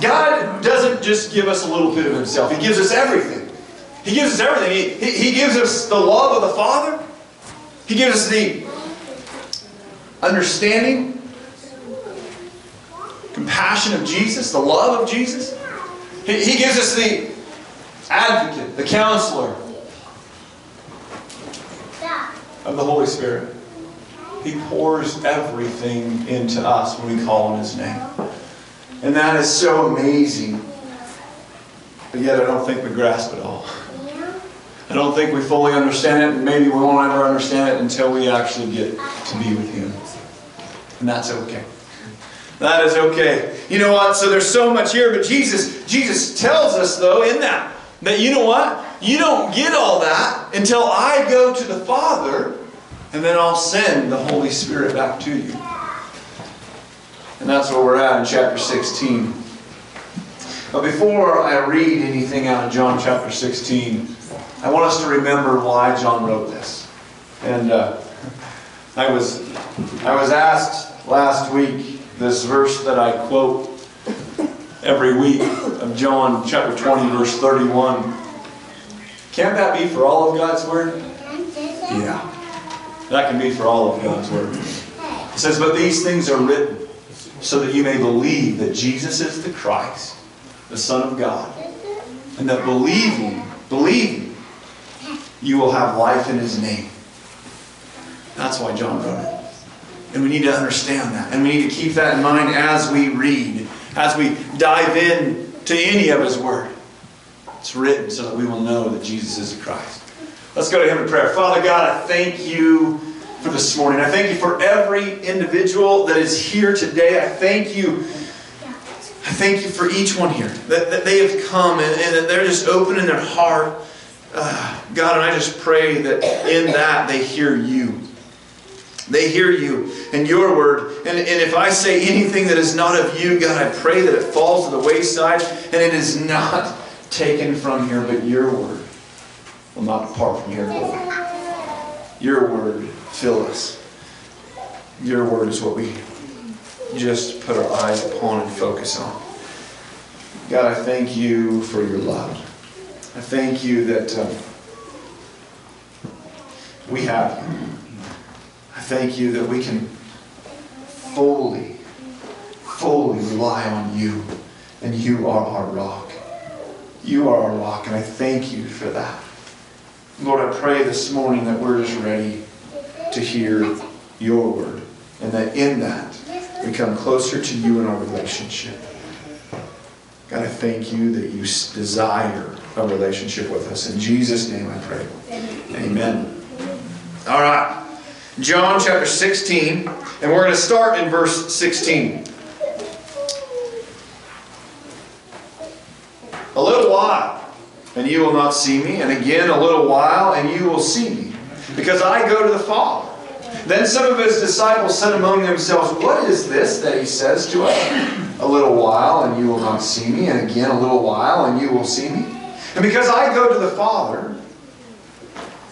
God doesn't just give us a little bit of Himself, He gives us everything. He gives us everything. He, he, he gives us the love of the Father, He gives us the understanding, compassion of Jesus, the love of Jesus. He, he gives us the advocate, the counselor of the Holy Spirit. He pours everything into us when we call on His name. And that is so amazing. But yet I don't think we grasp it all. I don't think we fully understand it, and maybe we won't ever understand it until we actually get to be with Him. And that's okay. That is okay. You know what? So there's so much here, but Jesus, Jesus tells us though in that that you know what? You don't get all that until I go to the Father, and then I'll send the Holy Spirit back to you. And that's where we're at in chapter 16. But before I read anything out of John chapter 16, I want us to remember why John wrote this. And uh, I was I was asked last week this verse that I quote every week of John chapter 20 verse 31. Can't that be for all of God's word? Yeah. That can be for all of God's word. It says, "But these things are written so that you may believe that Jesus is the Christ, the Son of God, and that believing, believing, you will have life in his name." That's why John wrote it. And we need to understand that. And we need to keep that in mind as we read, as we dive in to any of His Word. It's written so that we will know that Jesus is the Christ. Let's go to Him in prayer. Father God, I thank you for this morning. I thank you for every individual that is here today. I thank you. I thank you for each one here that, that they have come and, and that they're just opening their heart. Uh, God, and I just pray that in that they hear you. They hear you and your word. And, and if I say anything that is not of you, God, I pray that it falls to the wayside and it is not taken from here, but your word will not depart from here. Your word fill us. Your word is what we just put our eyes upon and focus on. God, I thank you for your love. I thank you that um, we have. I thank you that we can fully, fully rely on you. And you are our rock. You are our rock, and I thank you for that. Lord, I pray this morning that we're just ready to hear your word, and that in that we come closer to you in our relationship. God, I thank you that you desire a relationship with us. In Jesus' name I pray. Amen. All right. John chapter 16, and we're going to start in verse 16. A little while, and you will not see me, and again a little while, and you will see me, because I go to the Father. Then some of his disciples said among themselves, What is this that he says to us? A little while, and you will not see me, and again a little while, and you will see me. And because I go to the Father,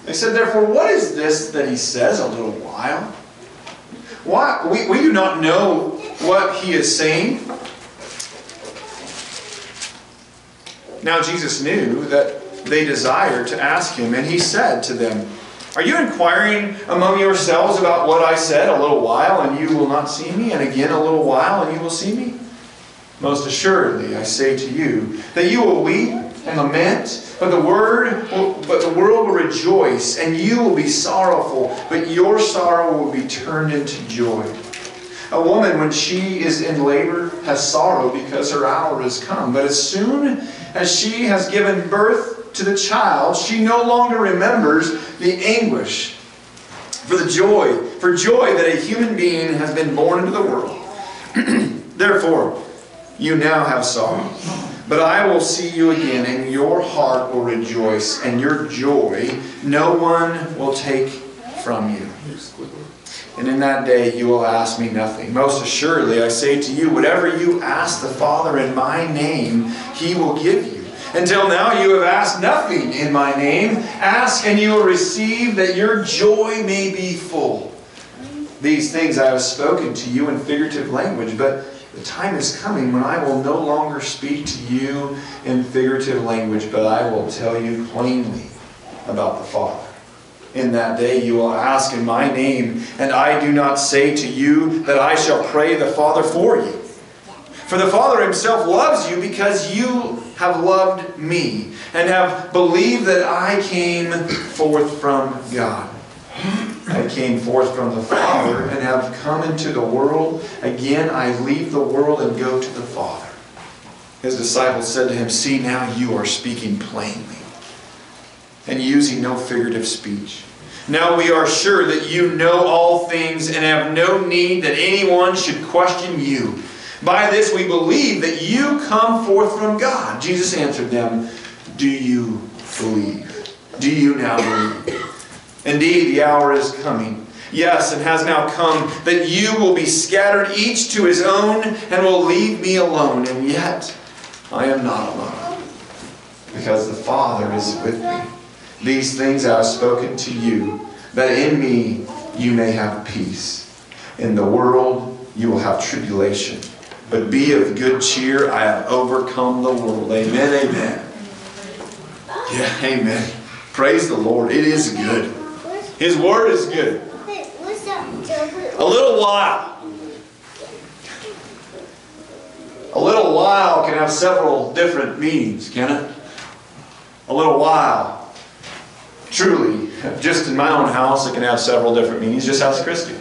they said, Therefore, what is this that he says, a little while? Why? We, we do not know what he is saying. Now, Jesus knew that they desired to ask him, and he said to them, Are you inquiring among yourselves about what I said, a little while, and you will not see me, and again a little while, and you will see me? Most assuredly, I say to you, that you will weep and lament, but the word, will, but the world will rejoice, and you will be sorrowful, but your sorrow will be turned into joy. A woman, when she is in labor, has sorrow because her hour is come. But as soon as she has given birth to the child, she no longer remembers the anguish for the joy, for joy that a human being has been born into the world. Therefore, you now have sorrow. But I will see you again, and your heart will rejoice, and your joy no one will take from you. And in that day you will ask me nothing. Most assuredly, I say to you, whatever you ask the Father in my name, he will give you. Until now you have asked nothing in my name. Ask and you will receive, that your joy may be full. These things I have spoken to you in figurative language, but The time is coming when I will no longer speak to you in figurative language, but I will tell you plainly about the Father. In that day you will ask in my name, and I do not say to you that I shall pray the Father for you. For the Father himself loves you because you have loved me and have believed that I came forth from God. I came forth from the Father and have come into the world. Again, I leave the world and go to the Father. His disciples said to him, See, now you are speaking plainly and using no figurative speech. Now we are sure that you know all things and have no need that anyone should question you. By this we believe that you come forth from God. Jesus answered them, Do you believe? Do you now believe? Indeed, the hour is coming. Yes, and has now come that you will be scattered each to his own and will leave me alone. And yet, I am not alone because the Father is with me. These things I have spoken to you, that in me you may have peace. In the world you will have tribulation. But be of good cheer, I have overcome the world. Amen, amen. Yeah, amen. Praise the Lord. It is good. His word is good. A little while. A little while can have several different meanings, can it? A little while. Truly, just in my own house, it can have several different meanings. Just ask Christy.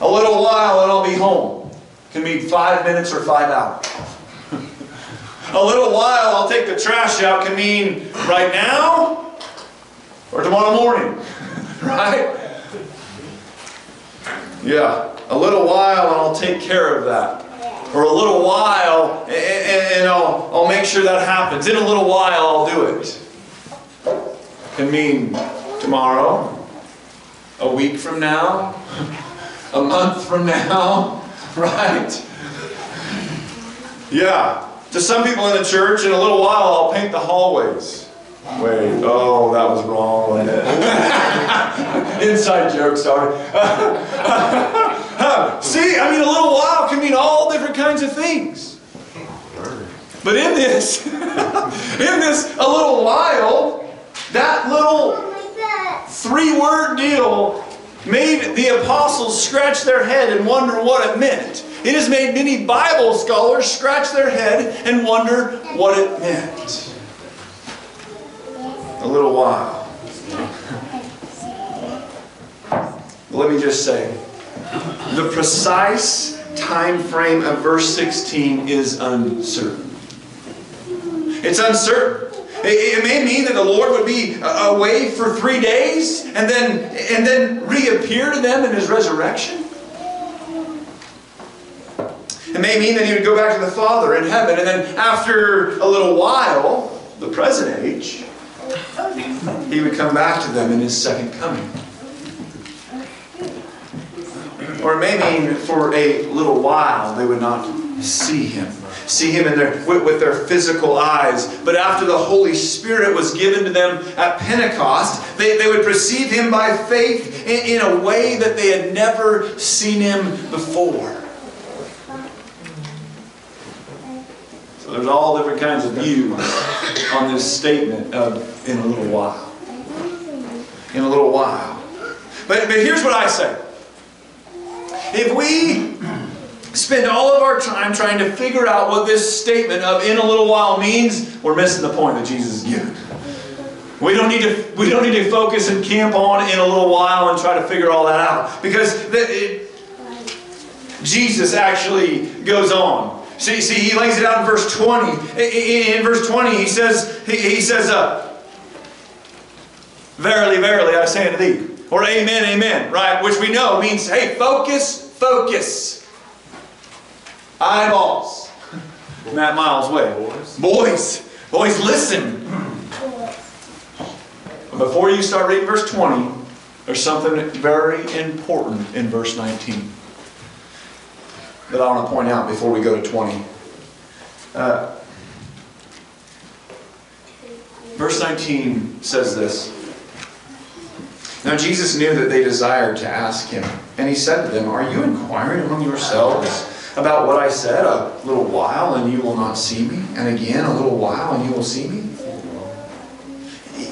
A little while and I'll be home. Can mean five minutes or five hours. A little while I'll take the trash out can mean right now or tomorrow morning. right? Yeah. A little while and I'll take care of that. Or a little while and, I'll, I'll make sure that happens. In a little while I'll do it. Can mean tomorrow, a week from now, a month from now, right? Yeah. To some people in the church, in a little while, I'll paint the hallways. Wait, oh, that was wrong, wasn't it? Inside joke, sorry. See, I mean, a little while can mean all different kinds of things. But in this, in this, a little while, that little three word deal made the apostles scratch their head and wonder what it meant. It has made many Bible scholars scratch their head and wonder what it meant. A little while. Let me just say the precise time frame of verse 16 is uncertain. It's uncertain. It, may mean that the Lord would be uh, away for three days and then, and then reappear to them in his resurrection. It may mean that he would go back to the Father in heaven, and then after a little while, the present age, he would come back to them in his second coming. Or it may mean for a little while they would not see him see him in their, with, their physical eyes. But after the Holy Spirit was given to them at Pentecost, they, they would perceive him by faith in, in a way that they had never seen him before. So there's all different kinds of views on this statement of in a little while. In a little while. But, but here's what I say. If we spend all of our time trying to figure out what this statement of in a little while means, we're missing the point that Jesus is giving. We don't need to we don't need to focus and camp on in a little while and try to figure all that out because the, it, Jesus actually goes on. See, see, he lays it out in verse 20. In, in verse 20, he says, he, he says, uh, Verily, verily, I say unto thee. Or amen, amen, right? Which we know means, hey, focus, focus. Eyeballs. Matt Miles way. Boys. Boys. Boys, listen. Before you start reading verse 20, there's something very important in verse 19 that I want to point out before we go to 20. Uh, verse 19 says this. Now Jesus knew that they desired to ask him, and And he said to them, Are you inquiring among yourselves about what I said? A little while and you will not see me, and again a little while and you will see me?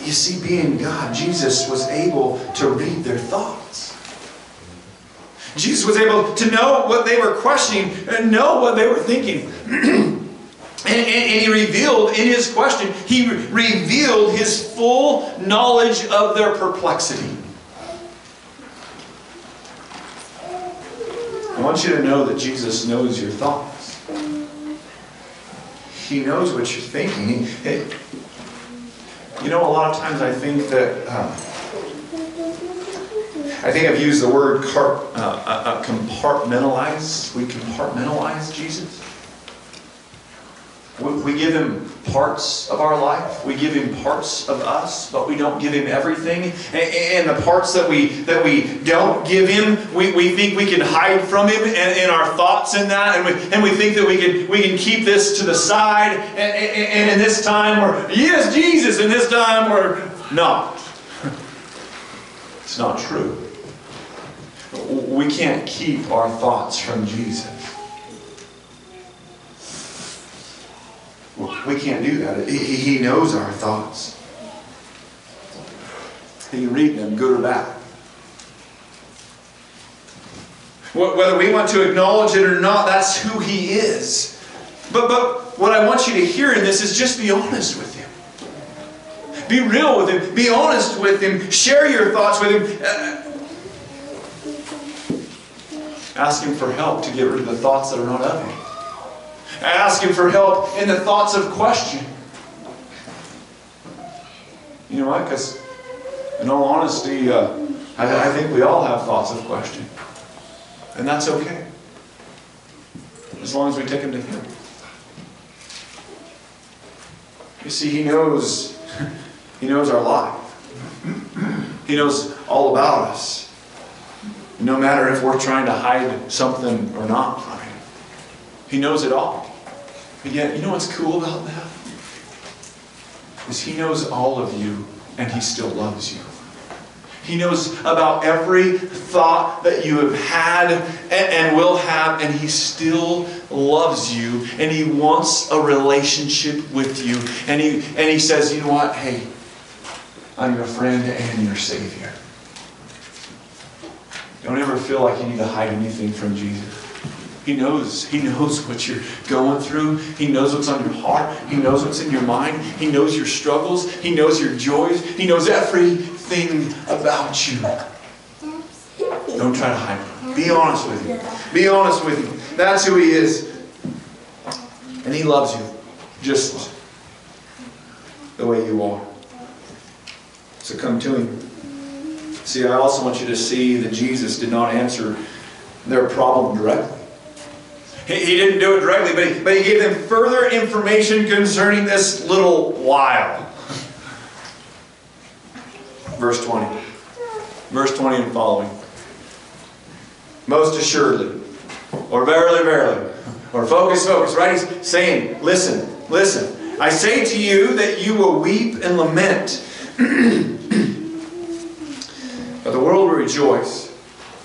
You see, being God, Jesus was able to read their thoughts. Jesus was able to know what they were questioning and know what they were thinking. and, and, and, he revealed in his question, he re- revealed his full knowledge of their perplexity. Want you to know that Jesus knows your thoughts. He knows what you're thinking. You know, a lot of times I think that. Um, I think I've used the word car, uh, uh, uh, compartmentalize. We compartmentalize Jesus. We, we give him parts of our life. We give him parts of us, but we don't give him everything. And, and the parts that we that we don't give him, we, we think we can hide from him and, and our thoughts in that, and we, and we think that we can we can keep this to the side. And, and, and in this time we're yes Jesus, In this time we're not. It's not true. We can't keep our thoughts from Jesus. We can't do that. He knows our thoughts. He can read them, good or bad. Whether we want to acknowledge it or not, that's who He is. But, but what I want you to hear in this is just be honest with Him. Be real with Him. Be honest with Him. Share your thoughts with Him. Uh, Ask Him for help to get rid of the thoughts that are not of Him. Ask Him for help in the thoughts of question. You know why? Because, in all honesty, uh, I, I think we all have thoughts of question. And that's okay. As long as we take them to Him. You see, He knows, He knows our life. He knows all about us. No matter if we're trying to hide something or not. He knows it all. But yet, you know what's cool about that? Is He knows all of you and He still loves you. He knows about every thought that you have had and, will have, and He still loves you, and He wants a relationship with you. And He, and he says, You know what? Hey, I'm your friend and your Savior. Don't ever feel like you need to hide anything from Jesus. He knows. He knows what you're going through. He knows what's on your heart. He knows what's in your mind. He knows your struggles. He knows your joys. He knows everything about you. Don't try to hide. Be honest with him. Be honest with him. That's who he is. And he loves you just the way you are. So come to him. See, I also want you to see that Jesus did not answer their problem directly. He, he didn't do it directly, but he, but he gave them further information concerning this little while. Verse 20. Verse 20 and following. Most assuredly, or verily, verily, or focus, focus, right? He's saying, listen, listen. I say to you that you will weep and lament, but the world will rejoice.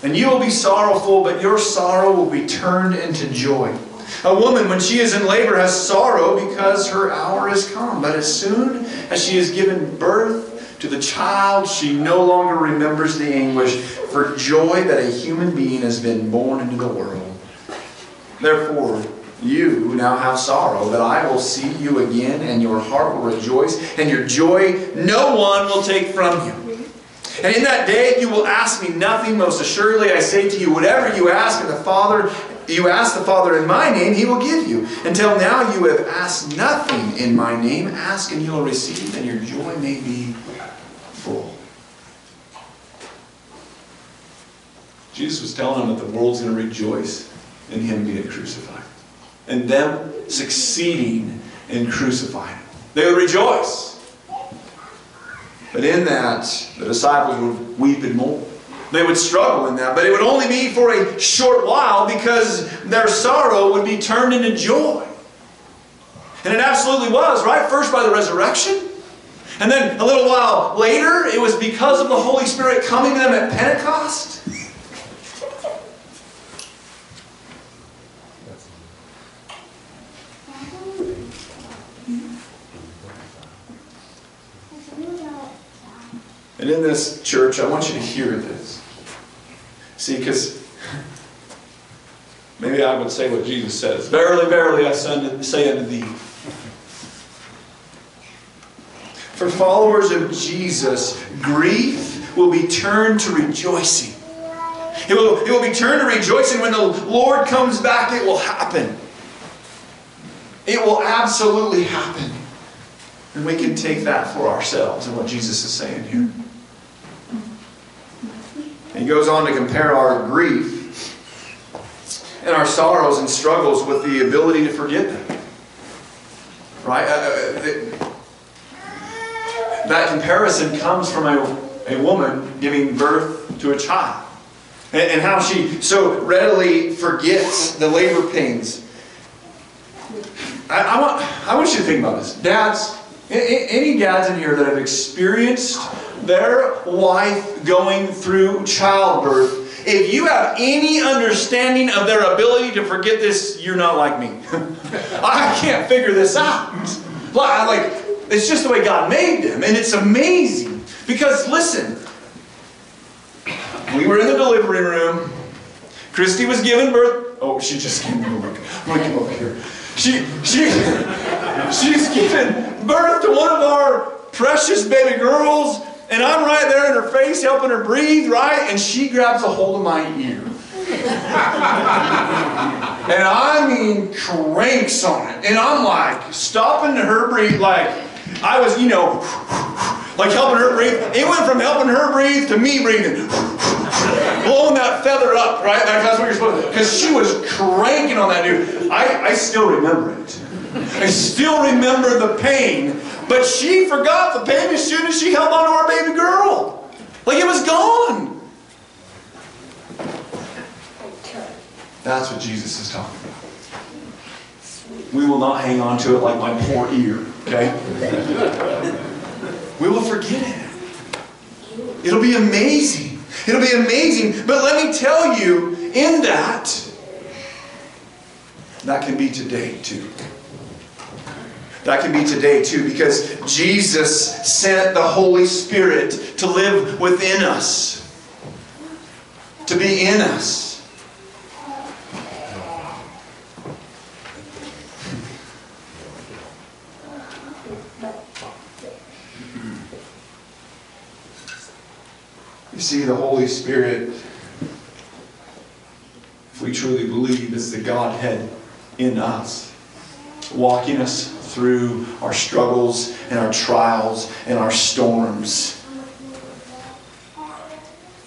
And you will be sorrowful, but your sorrow will be turned into joy. A woman, when she is in labor, has sorrow because her hour is come. But as soon as she has given birth to the child, she no longer remembers the anguish for joy that a human being has been born into the world. Therefore, you now have sorrow, but I will see you again, and your heart will rejoice, and your joy no one will take from you. And in that day you will ask me nothing. Most assuredly, I say to you, whatever you ask in the Father, you ask the Father in my name, he will give you. Until now you have asked nothing in my name. Ask and you will receive, and your joy may be full. Jesus was telling them that the world's going to rejoice in him being crucified. And them succeeding in crucifying him. They would rejoice. But in that, the disciples would weep and mourn. They would struggle in that, but it would only be for a short while because their sorrow would be turned into joy. And it absolutely was, right? First by the resurrection. And then a little while later, it was because of the Holy Spirit coming to them at Pentecost. And in this church, I want you to hear this. See, because maybe I would say what Jesus says Verily, verily, I say unto thee. For followers of Jesus, grief will be turned to rejoicing. It will, it will be turned to rejoicing when the Lord comes back. It will happen. It will absolutely happen. And we can take that for ourselves and what Jesus is saying here. He goes on to compare our grief and our sorrows and struggles with the ability to forget them. Right? Uh, uh that comparison comes from a, a woman giving birth to a child. And, and how she so readily forgets the labor pains. I, I, want, I want you to think about this. Dads, any dads in here that have experienced their wife going through childbirth, if you have any understanding of their ability to forget this, you're not like me. I can't figure this out. Like, it's just the way God made them, and it's amazing. Because listen, we were in the delivery room. Christy was giving birth. Oh, she just came over. I'm gonna come over here. She she she's giving birth to one of our precious baby girls, and I'm right there in her face helping her breathe, right? And she grabs a hold of my ear. and I mean cranks on it. And I'm like stopping her breathe like I was, you know, like helping her breathe. It went from helping her breathe to me breathing. Blowing that feather up, right? That's what you're supposed to Because she was cranking on that dude. I, I still remember it. I still remember the pain. But she forgot the pain as soon as she held on to our baby girl. Like it was gone. That's what Jesus is talking about. We will not hang on to it like my poor ear, okay? We will forget it. It'll be amazing. It'll be amazing. But let me tell you, in that, that can be today too. That can be today too, because Jesus sent the Holy Spirit to live within us, to be in us. You see, the Holy Spirit, if we truly believe, is the Godhead in us, walking us through our struggles and our trials and our storms.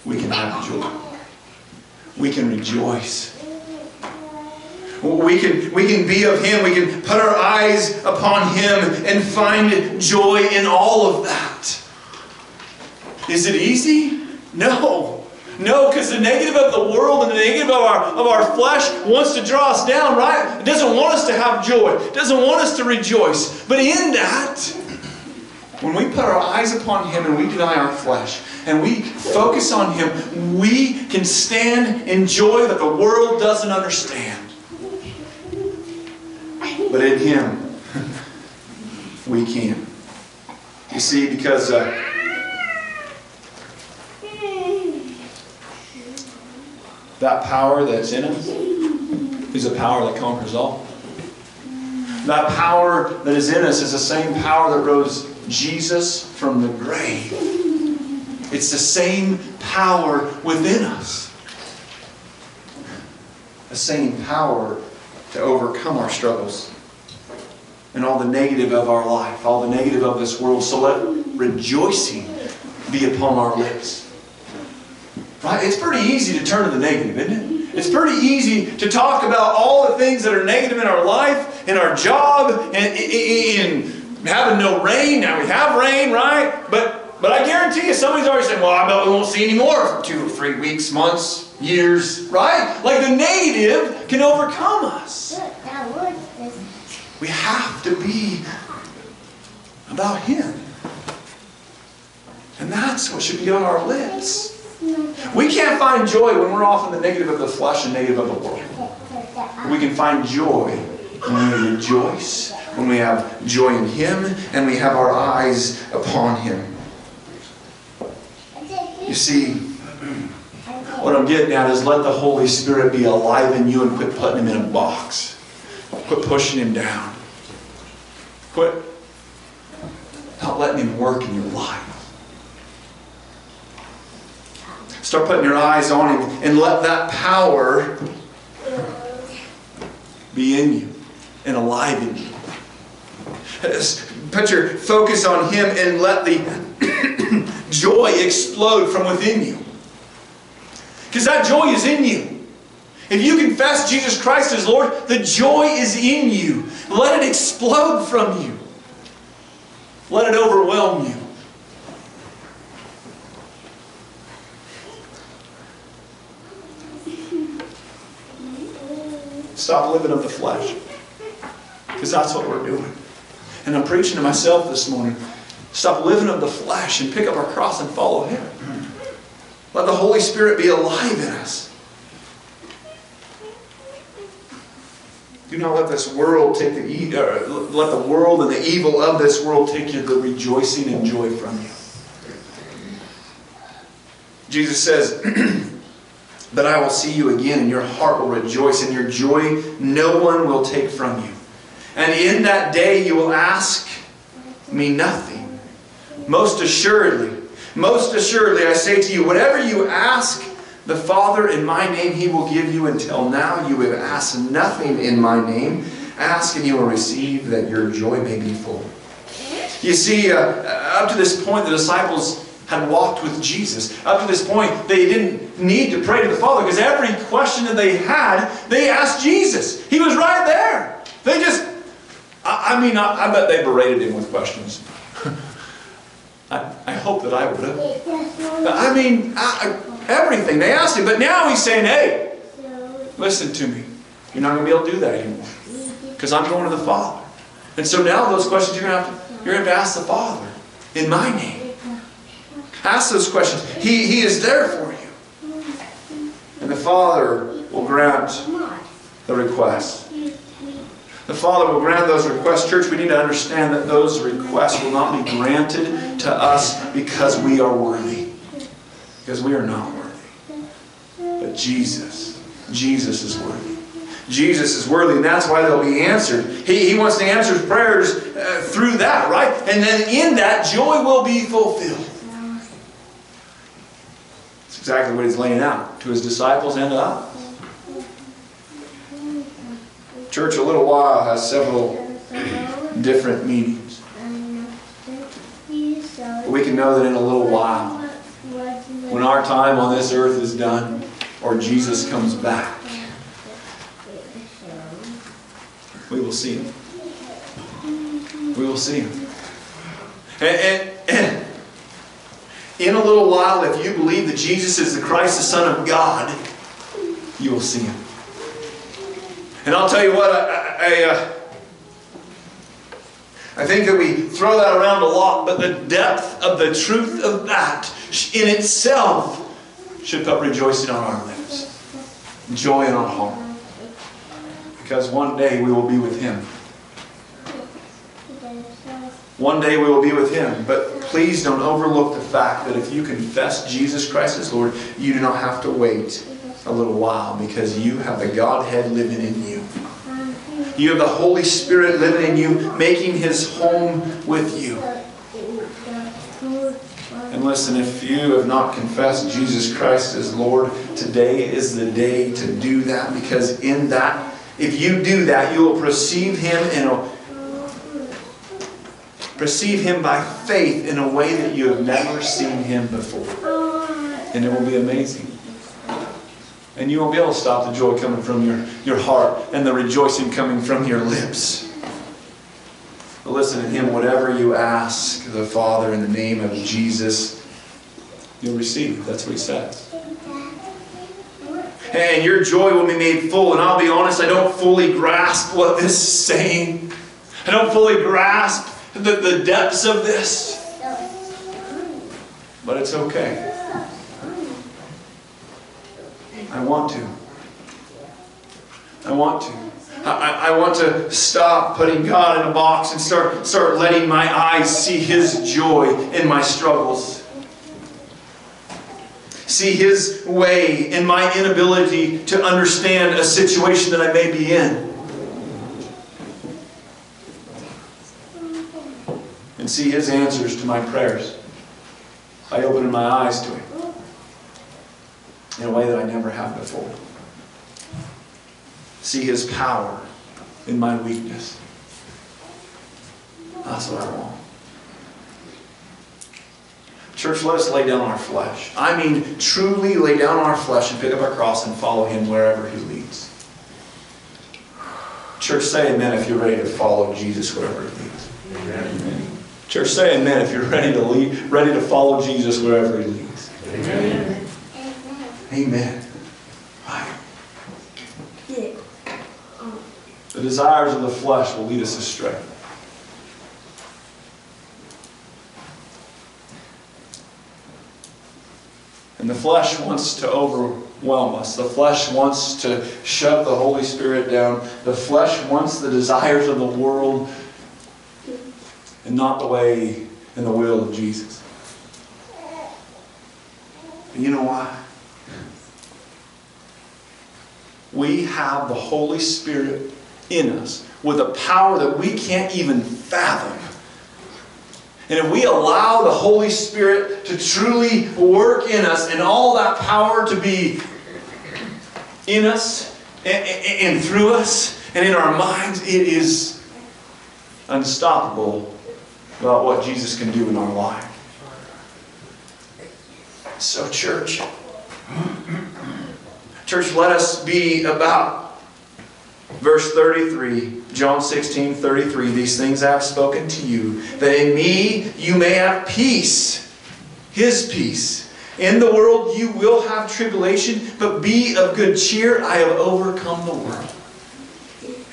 We can have joy. We can rejoice. We can, we can be of Him. We can put our eyes upon Him and find joy in all of that. Is it easy? No. No, because the negative of the world and the negative of our, of our flesh wants to draw us down, right? It doesn't want us to have joy. It doesn't want us to rejoice. But in that, when we put our eyes upon Him and we deny our flesh and we focus on Him, we can stand in joy that the world doesn't understand. But in Him, we can. You see, because. Uh, That power that's in us is a power that conquers all. That power that is in us is the same power that rose Jesus from the grave. It's the same power within us. The same power to overcome our struggles and all the negative of our life, all the negative of this world. So let rejoicing be upon our lips. Right? It's pretty easy to turn to the negative, isn't it? It's pretty easy to talk about all the things that are negative in our life, in our job, and in having no rain. Now we have rain, right? But but I guarantee you, somebody's already saying, "Well, I bet we won't see any more for two or three weeks, months, years." Right? Like the negative can overcome us. We have to be about Him, and that's what should be on our lips. We can't find joy when we're off in the negative of the flesh and negative of the world. We can find joy when we rejoice, when we have joy in Him, and we have our eyes upon Him. You see, what I'm getting at is let the Holy Spirit be alive in you and quit putting him in a box. Quit pushing him down. Quit not letting him work in your life. Start putting your eyes on him and let that power be in you and alive in you. Put your focus on him and let the joy explode from within you. Because that joy is in you. If you confess Jesus Christ as Lord, the joy is in you. Let it explode from you. Let it overwhelm you. Stop living of the flesh. Because that's what we're doing. And I'm preaching to myself this morning. Stop living of the flesh and pick up our cross and follow Him. Let the Holy Spirit be alive in us. Do not let this world take the uh, let the world and the evil of this world take your rejoicing and joy from you. Jesus says, "But I will see you again, and your heart will rejoice, and your joy no one will take from you. And in that day you will ask me nothing. Most assuredly." Most assuredly, I say to you, whatever you ask the Father in my name, he will give you. Until now, you have asked nothing in my name. Ask and you will receive, that your joy may be full. You see, uh, up to this point, the disciples had walked with Jesus. Up to this point, they didn't need to pray to the Father because every question that they had, they asked Jesus. He was right there. They just, I, I mean, I, I bet they berated him with questions. I, I hope that I would have. I mean, I, everything. They asked him, but now he's saying, hey, listen to me. You're not going to be able to do that anymore. Because I'm going to the Father. And so now those questions you're going to you're going to, have to ask the Father in my name. Ask those questions. He, he is there for you. And the Father will grant the request. The Father will grant those requests. Church, we need to understand that those requests will not be granted to us because we are worthy. Because we are not worthy. But Jesus, Jesus is worthy. Jesus is worthy, and that's why they'll be answered. He, he wants to answer prayers uh, through that, right? And then in that, joy will be fulfilled. Exactly what he's laying out to his disciples and to us. Church, a little while has several different meanings. But we can know that in a little while, when our time on this earth is done, or Jesus comes back, we will see him. We will see him. And, and, and, in a little while, if you believe that Jesus is the Christ, the Son of God, you will see him. And I'll tell you what, I, I, uh, I think that we throw that around a lot, but the depth of the truth of that in itself should put rejoicing on our lips, joy in our heart. Because one day we will be with Him. One day we will be with Him. But please don't overlook the fact that if you confess Jesus Christ as Lord, you do not have to wait a little while because you have the Godhead living in you. You have the Holy Spirit living in you, making his home with you. And listen, if you have not confessed Jesus Christ as Lord, today is the day to do that because in that, if you do that, you will perceive him in a perceive him by faith in a way that you have never seen him before. And it will be amazing. And you won't be able to stop the joy coming from your, your heart and the rejoicing coming from your lips. But listen to Him, whatever you ask the Father in the name of Jesus, you'll receive. That's what He says. And your joy will be made full. And I'll be honest, I don't fully grasp what this is saying. I don't fully grasp the, the depths of this. But it's okay. I want to. I want to. I, I, want to stop putting God in a box and start, start letting my eyes see His joy in my struggles. See His way in my inability to understand a situation that I may be in. See His answers to my prayers by opening my eyes to Him in a way that I never have before. See His power in my weakness. That's what I want. Church, let us lay down our flesh. I mean, truly lay down our flesh and pick up our cross and follow Him wherever He leads. Church, say amen if you're ready to follow Jesus wherever He leads. Amen. Church, say amen if you're ready to lead, ready to follow Jesus wherever He leads. Amen. Amen. Right. The desires of the flesh will lead us astray. And the flesh wants to overwhelm us. The flesh wants to shut the Holy Spirit down. The flesh wants the desires of the world and not the way and the will of Jesus. And you know why? We have the Holy Spirit in us with a power that we can't even fathom. And if we allow the Holy Spirit to truly work in us and all that power to be in us and, and, through us and in our minds, it is unstoppable about what Jesus can do in our life. So, church, church, let us be about Verse 33, John 16, 33, these things I have spoken to you, that in me you may have peace, his peace. In the world you will have tribulation, but be of good cheer. I have overcome the world.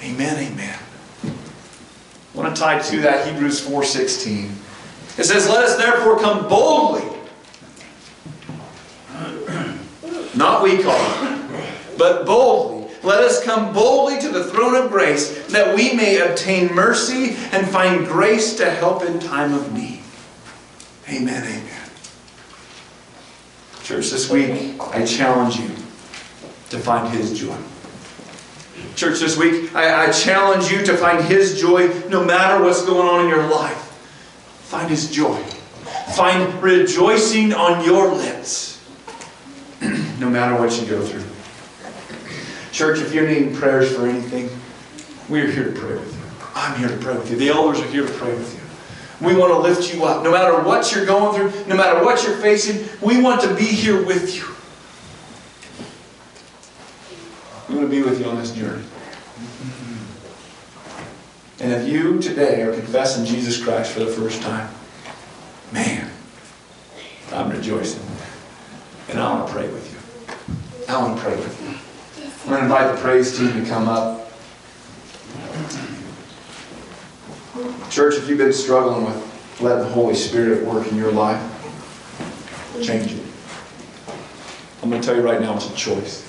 Amen, amen. I want to tie to that Hebrews 4.16. It says, Let us therefore come boldly, not weak but boldly let us come boldly to the throne of grace that we may obtain mercy and find grace to help in time of need. Amen, amen. Church, this week I challenge you to find His joy. Church, this week I, I challenge you to find His joy no matter what's going on in your life. Find His joy. Find rejoicing on your lips no matter what you go through. Church, if you're needing prayers for anything, we're here to pray with you. I'm here to pray with you. The elders are here to pray with you. We want to lift you up. No matter what you're going through, no matter what you're facing, we want to be here with you. We want to be with you on this journey. And if you today are confessing Jesus Christ for the first time, man, I'm rejoicing. And I want to pray with you. I want to pray with you. I'm going to invite the praise team to come up. Church, if you've been struggling with letting the Holy Spirit work in your life, change it. I'm going to tell you right now, it's a choice.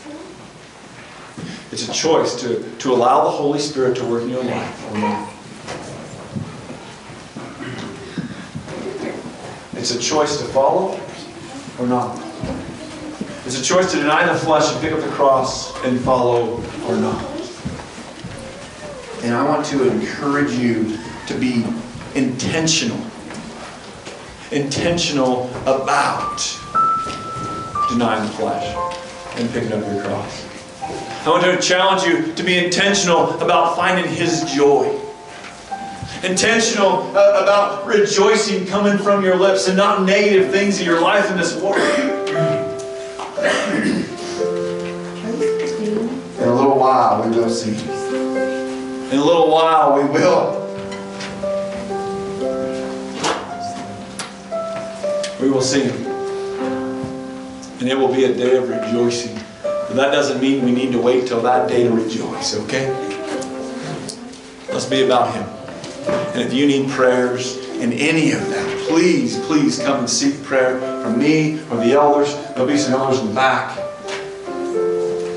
It's a choice to, to allow the Holy Spirit to work in your life or not. It's a choice to follow or not. It's a choice to deny the flesh and pick up the cross and follow or not. And I want to encourage you to be intentional. Intentional about denying the flesh and picking up your cross. I want to challenge you to be intentional about finding His joy. Intentional uh, about rejoicing coming from your lips and not negative things in your life in this world. In a little while, we will see. In a little while, we will. We will see Him. And it will be a day of rejoicing. But that doesn't mean we need to wait till that day to rejoice, okay? Let's be about Him. And if you need prayers in any of that, please, please come and seek prayer from me or the elders. There'll be some elders in the back.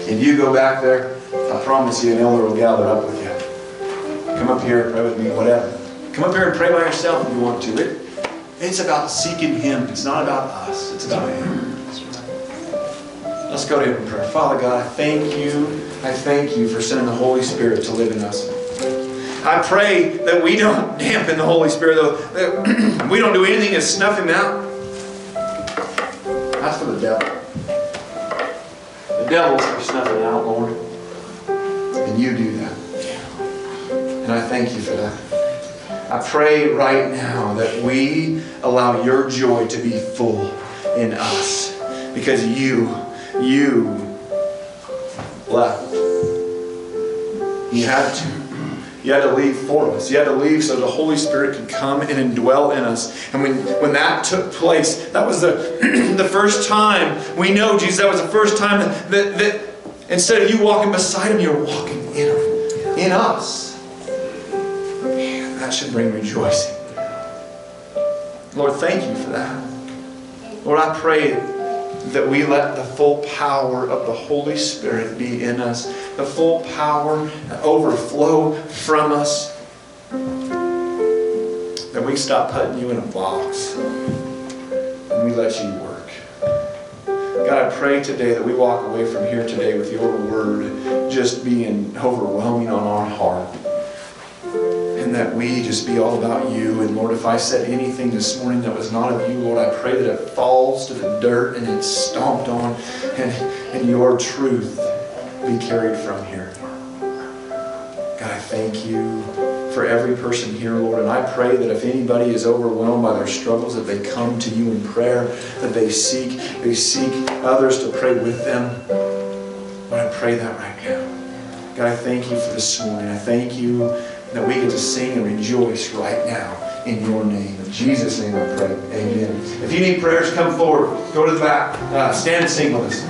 If you go back there, I promise you an elder will gather up with you. Come up here, pray with me, whatever. Come up here and pray by yourself if you want to. It, it's about seeking Him. It's not about us. It's about Him. Let's go to Him in prayer. Father God, I thank you. I thank you for sending the Holy Spirit to live in us. I pray that we don't dampen the Holy Spirit, though. That we don't do anything to snuff Him out. That's for the devil. The devil's for snuffing out, Lord. And you do that. And I thank you for that. I pray right now that we allow your joy to be full in us because you, you left. You had to. You had to leave for us. You had to leave so the Holy Spirit could come and indwell in us. And when, when that took place, that was the, the first time we know, Jesus, that was the first time that, that, that instead of you walking beside him, you're walking in, in us. Man, that should bring rejoicing. Lord, thank you for that. Lord, I pray that we let the full power of the Holy Spirit be in us, the full power overflow from us, that we stop putting you in a box and we let you work. God, I pray today that we walk away from here today with your word just being overwhelming on our heart. That we just be all about you. And Lord, if I said anything this morning that was not of you, Lord, I pray that it falls to the dirt and it's stomped on and, and your truth be carried from here. God, I thank you for every person here, Lord. And I pray that if anybody is overwhelmed by their struggles, that they come to you in prayer, that they seek, they seek others to pray with them. Lord, I pray that right now. God, I thank you for this morning. I thank you that we get to sing and rejoice right now in your name. In Jesus' name I pray. Amen. If you need prayers, come forward. Go to the back. Uh, stand and sing with us.